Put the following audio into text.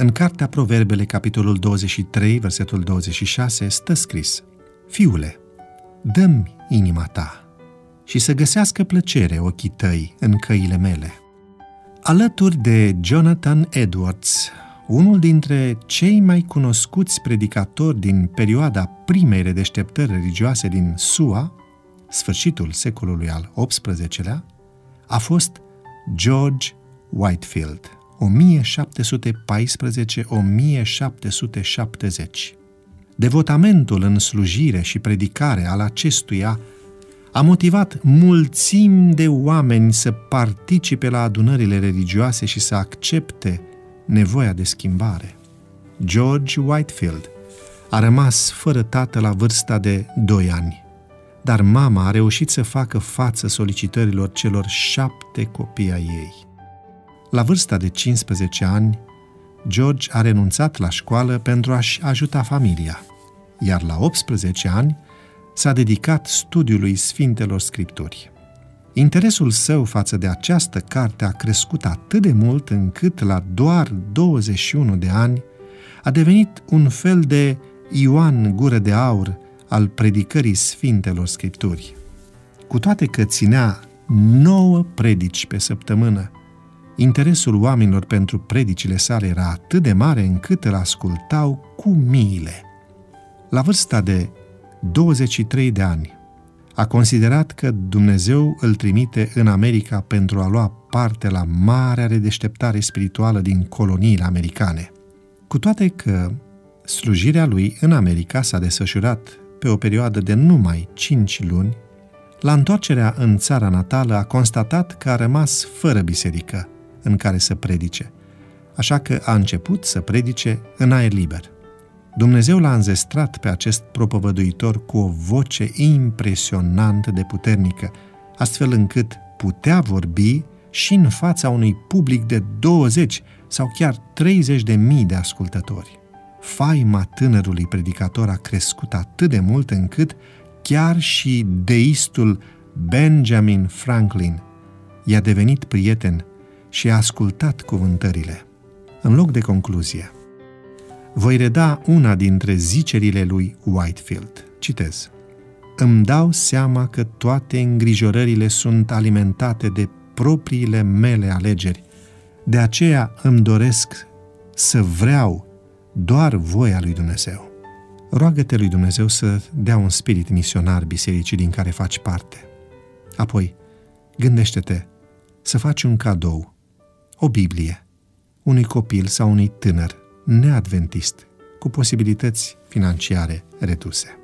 În cartea Proverbele, capitolul 23, versetul 26, stă scris Fiule, dă-mi inima ta și să găsească plăcere ochii tăi în căile mele. Alături de Jonathan Edwards, unul dintre cei mai cunoscuți predicatori din perioada primei redeșteptări religioase din SUA, sfârșitul secolului al XVIII-lea, a fost George Whitefield, 1714-1770. Devotamentul în slujire și predicare al acestuia a motivat mulțimi de oameni să participe la adunările religioase și să accepte nevoia de schimbare. George Whitefield a rămas fără tată la vârsta de 2 ani, dar mama a reușit să facă față solicitărilor celor șapte copii ai ei. La vârsta de 15 ani, George a renunțat la școală pentru a-și ajuta familia, iar la 18 ani s-a dedicat studiului Sfintelor Scripturi. Interesul său față de această carte a crescut atât de mult încât la doar 21 de ani a devenit un fel de Ioan Gură de Aur al predicării Sfintelor Scripturi. Cu toate că ținea nouă predici pe săptămână, interesul oamenilor pentru predicile sale era atât de mare încât îl ascultau cu miile. La vârsta de 23 de ani, a considerat că Dumnezeu îl trimite în America pentru a lua parte la marea redeșteptare spirituală din coloniile americane. Cu toate că slujirea lui în America s-a desfășurat pe o perioadă de numai 5 luni, la întoarcerea în țara natală a constatat că a rămas fără biserică în care să predice, așa că a început să predice în aer liber – Dumnezeu l-a înzestrat pe acest propovăduitor cu o voce impresionant de puternică, astfel încât putea vorbi și în fața unui public de 20 sau chiar 30 de mii de ascultători. Faima tânărului predicator a crescut atât de mult încât chiar și deistul Benjamin Franklin i-a devenit prieten și a ascultat cuvântările. În loc de concluzie, voi reda una dintre zicerile lui Whitefield. Citez. Îmi dau seama că toate îngrijorările sunt alimentate de propriile mele alegeri. De aceea îmi doresc să vreau doar voia lui Dumnezeu. Roagă-te lui Dumnezeu să dea un spirit misionar bisericii din care faci parte. Apoi, gândește-te să faci un cadou, o Biblie, unui copil sau unui tânăr neadventist, cu posibilități financiare reduse.